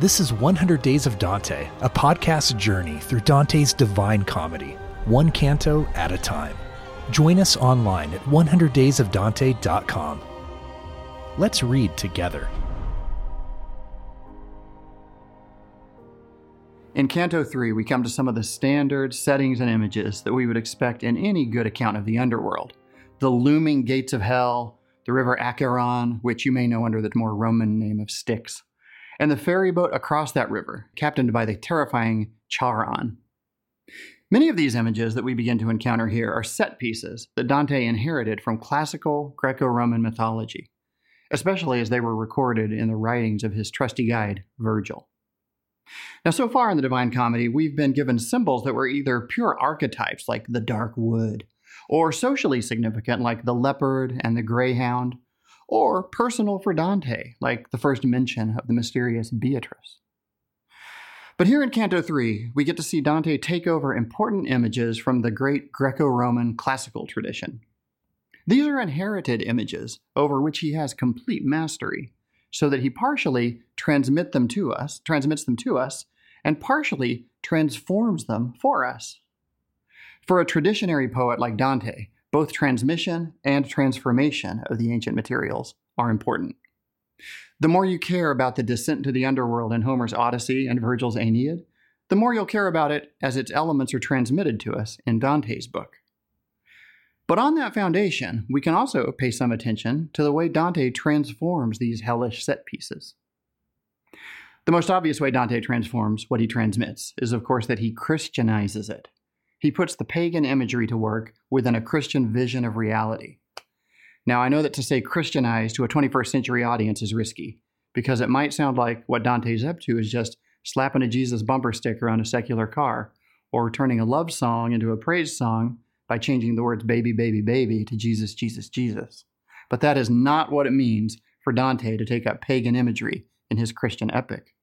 This is 100 Days of Dante, a podcast journey through Dante's divine comedy, one canto at a time. Join us online at 100daysofdante.com. Let's read together. In Canto 3, we come to some of the standard settings and images that we would expect in any good account of the underworld the looming gates of hell, the river Acheron, which you may know under the more Roman name of Styx, and the ferry boat across that river, captained by the terrifying Charon. Many of these images that we begin to encounter here are set pieces that Dante inherited from classical Greco Roman mythology, especially as they were recorded in the writings of his trusty guide, Virgil. Now, so far in the Divine Comedy, we've been given symbols that were either pure archetypes, like the dark wood, or socially significant, like the leopard and the greyhound, or personal for Dante, like the first mention of the mysterious Beatrice. But here in Canto 3, we get to see Dante take over important images from the great Greco Roman classical tradition. These are inherited images over which he has complete mastery, so that he partially transmit them to us, transmits them to us, and partially transforms them for us. For a traditionary poet like Dante, both transmission and transformation of the ancient materials are important. The more you care about the descent to the underworld in Homer's Odyssey and Virgil's Aeneid, the more you'll care about it as its elements are transmitted to us in Dante's book. But on that foundation, we can also pay some attention to the way Dante transforms these hellish set pieces. The most obvious way Dante transforms what he transmits is, of course, that he Christianizes it. He puts the pagan imagery to work within a Christian vision of reality. Now, I know that to say Christianized to a 21st century audience is risky, because it might sound like what Dante's up to is just slapping a Jesus bumper sticker on a secular car, or turning a love song into a praise song by changing the words baby, baby, baby to Jesus, Jesus, Jesus. But that is not what it means for Dante to take up pagan imagery in his Christian epic.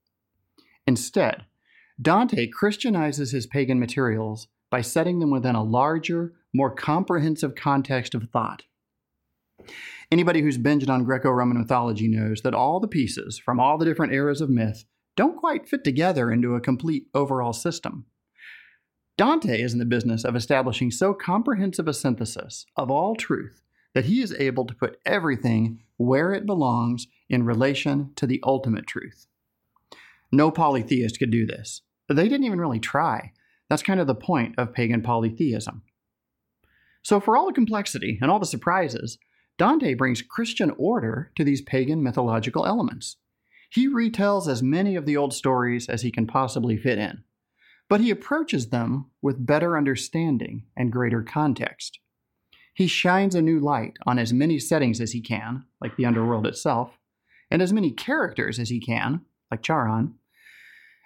Instead, Dante Christianizes his pagan materials by setting them within a larger, more comprehensive context of thought. Anybody who's binged on Greco Roman mythology knows that all the pieces from all the different eras of myth don't quite fit together into a complete overall system. Dante is in the business of establishing so comprehensive a synthesis of all truth that he is able to put everything where it belongs in relation to the ultimate truth. No polytheist could do this. They didn't even really try. That's kind of the point of pagan polytheism. So, for all the complexity and all the surprises, Dante brings Christian order to these pagan mythological elements. He retells as many of the old stories as he can possibly fit in but he approaches them with better understanding and greater context. He shines a new light on as many settings as he can, like the underworld itself, and as many characters as he can, like Charon,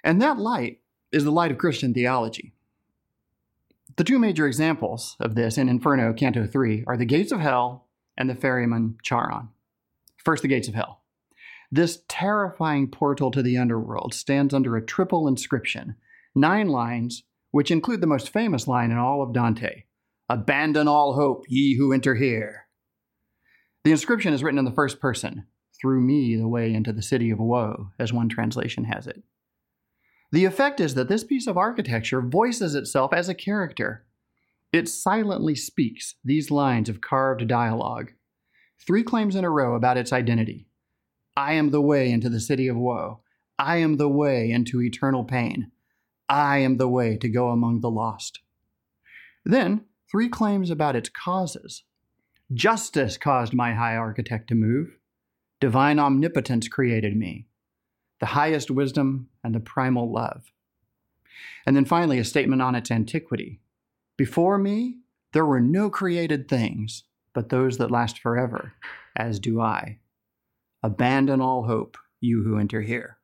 and that light is the light of Christian theology. The two major examples of this in Inferno, Canto 3, are the gates of hell and the ferryman Charon. First, the gates of hell. This terrifying portal to the underworld stands under a triple inscription nine lines, which include the most famous line in all of Dante Abandon all hope, ye who enter here. The inscription is written in the first person, through me the way into the city of woe, as one translation has it. The effect is that this piece of architecture voices itself as a character. It silently speaks these lines of carved dialogue, three claims in a row about its identity. I am the way into the city of woe. I am the way into eternal pain. I am the way to go among the lost. Then, three claims about its causes. Justice caused my high architect to move. Divine omnipotence created me. The highest wisdom and the primal love. And then finally, a statement on its antiquity. Before me, there were no created things, but those that last forever, as do I. Abandon all hope, you who enter here.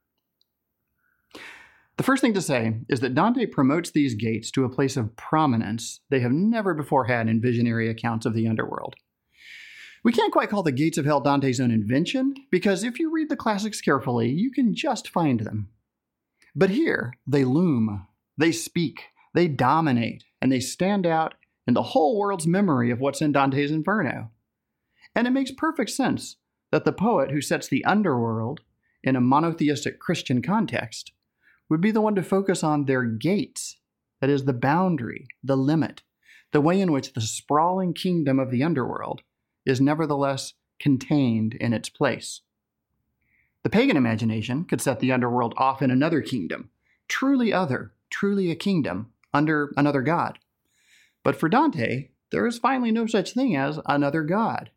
The first thing to say is that Dante promotes these gates to a place of prominence they have never before had in visionary accounts of the underworld. We can't quite call the gates of hell Dante's own invention, because if you read the classics carefully, you can just find them. But here, they loom, they speak, they dominate, and they stand out in the whole world's memory of what's in Dante's Inferno. And it makes perfect sense that the poet who sets the underworld in a monotheistic Christian context, would be the one to focus on their gates, that is, the boundary, the limit, the way in which the sprawling kingdom of the underworld is nevertheless contained in its place. The pagan imagination could set the underworld off in another kingdom, truly other, truly a kingdom, under another god. But for Dante, there is finally no such thing as another god.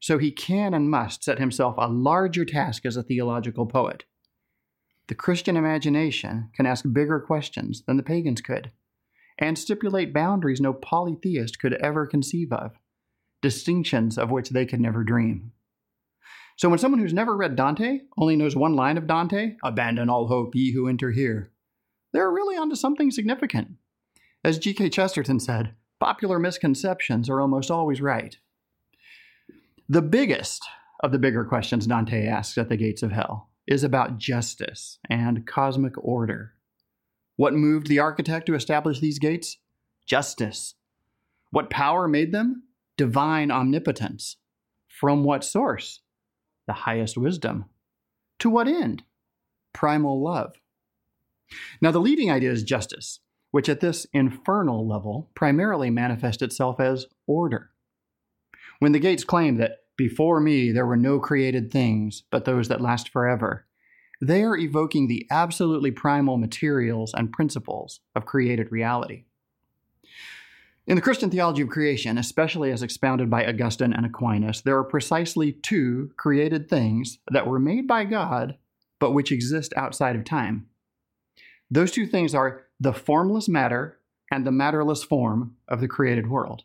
So he can and must set himself a larger task as a theological poet. The Christian imagination can ask bigger questions than the pagans could, and stipulate boundaries no polytheist could ever conceive of, distinctions of which they could never dream. So when someone who's never read Dante only knows one line of Dante, abandon all hope, ye who enter here, they're really onto something significant. As G.K. Chesterton said, popular misconceptions are almost always right. The biggest of the bigger questions Dante asks at the gates of hell is about justice and cosmic order. What moved the architect to establish these gates? Justice. What power made them? Divine omnipotence. From what source? The highest wisdom. To what end? Primal love. Now, the leading idea is justice, which at this infernal level primarily manifests itself as order. When the gates claim that before me there were no created things but those that last forever, they are evoking the absolutely primal materials and principles of created reality. In the Christian theology of creation, especially as expounded by Augustine and Aquinas, there are precisely two created things that were made by God, but which exist outside of time. Those two things are the formless matter and the matterless form of the created world.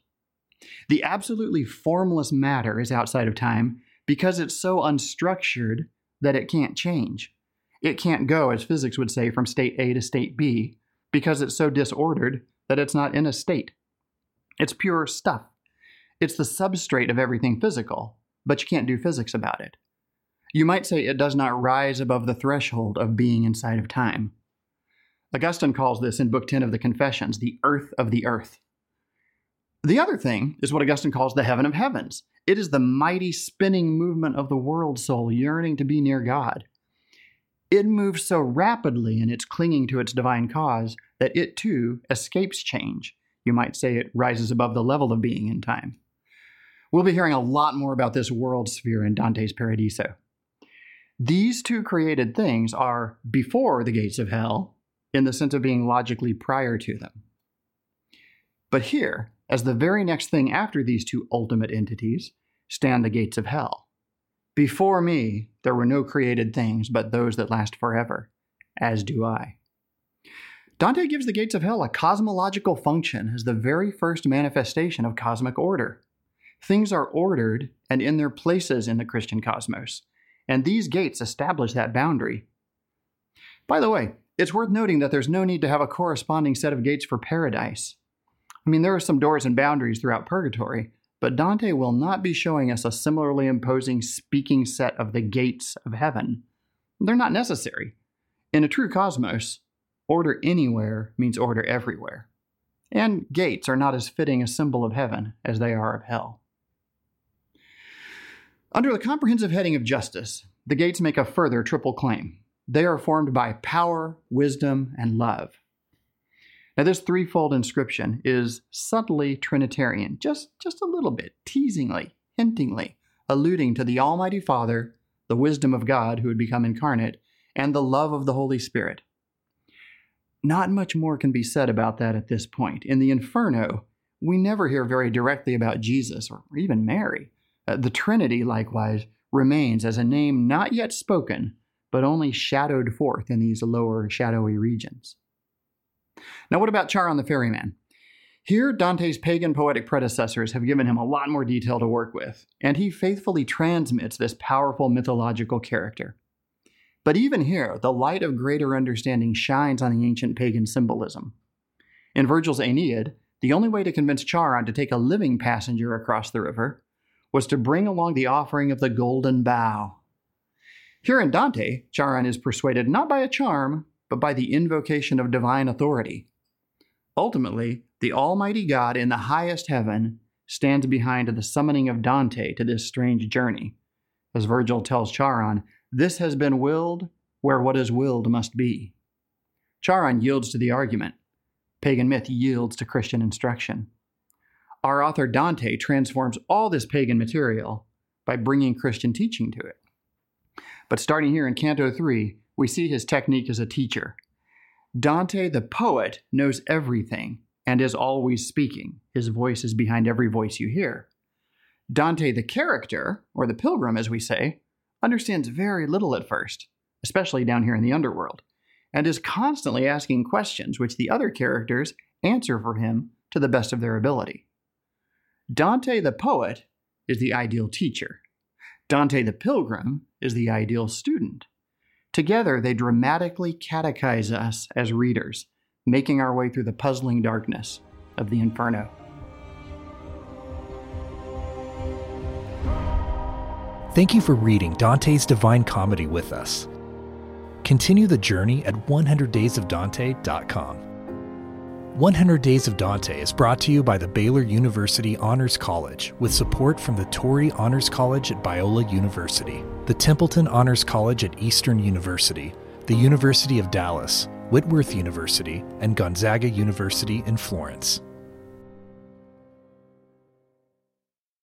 The absolutely formless matter is outside of time because it's so unstructured that it can't change. It can't go, as physics would say, from state A to state B because it's so disordered that it's not in a state. It's pure stuff. It's the substrate of everything physical, but you can't do physics about it. You might say it does not rise above the threshold of being inside of time. Augustine calls this in Book 10 of the Confessions the earth of the earth. The other thing is what Augustine calls the heaven of heavens. It is the mighty spinning movement of the world soul yearning to be near God. It moves so rapidly in its clinging to its divine cause that it too escapes change. You might say it rises above the level of being in time. We'll be hearing a lot more about this world sphere in Dante's Paradiso. These two created things are before the gates of hell in the sense of being logically prior to them. But here, as the very next thing after these two ultimate entities, stand the gates of hell. Before me, there were no created things but those that last forever, as do I. Dante gives the gates of hell a cosmological function as the very first manifestation of cosmic order. Things are ordered and in their places in the Christian cosmos, and these gates establish that boundary. By the way, it's worth noting that there's no need to have a corresponding set of gates for paradise. I mean, there are some doors and boundaries throughout purgatory, but Dante will not be showing us a similarly imposing speaking set of the gates of heaven. They're not necessary. In a true cosmos, order anywhere means order everywhere. And gates are not as fitting a symbol of heaven as they are of hell. Under the comprehensive heading of justice, the gates make a further triple claim. They are formed by power, wisdom, and love. Now, this threefold inscription is subtly Trinitarian, just, just a little bit, teasingly, hintingly, alluding to the Almighty Father, the wisdom of God who had become incarnate, and the love of the Holy Spirit. Not much more can be said about that at this point. In the Inferno, we never hear very directly about Jesus or even Mary. Uh, the Trinity, likewise, remains as a name not yet spoken, but only shadowed forth in these lower shadowy regions. Now, what about Charon the ferryman? Here, Dante's pagan poetic predecessors have given him a lot more detail to work with, and he faithfully transmits this powerful mythological character. But even here, the light of greater understanding shines on the ancient pagan symbolism. In Virgil's Aeneid, the only way to convince Charon to take a living passenger across the river was to bring along the offering of the golden bough. here in Dante, Charon is persuaded not by a charm, but by the invocation of divine authority. Ultimately, the Almighty God in the highest heaven stands behind the summoning of Dante to this strange journey. As Virgil tells Charon, This has been willed where what is willed must be. Charon yields to the argument. Pagan myth yields to Christian instruction. Our author Dante transforms all this pagan material by bringing Christian teaching to it. But starting here in Canto 3, we see his technique as a teacher. Dante, the poet, knows everything and is always speaking. His voice is behind every voice you hear. Dante, the character, or the pilgrim, as we say, understands very little at first, especially down here in the underworld, and is constantly asking questions which the other characters answer for him to the best of their ability. Dante, the poet, is the ideal teacher. Dante, the pilgrim, is the ideal student. Together, they dramatically catechize us as readers, making our way through the puzzling darkness of the Inferno. Thank you for reading Dante's Divine Comedy with us. Continue the journey at 100daysofdante.com. 100 Days of Dante is brought to you by the Baylor University Honors College with support from the Torrey Honors College at Biola University, the Templeton Honors College at Eastern University, the University of Dallas, Whitworth University, and Gonzaga University in Florence.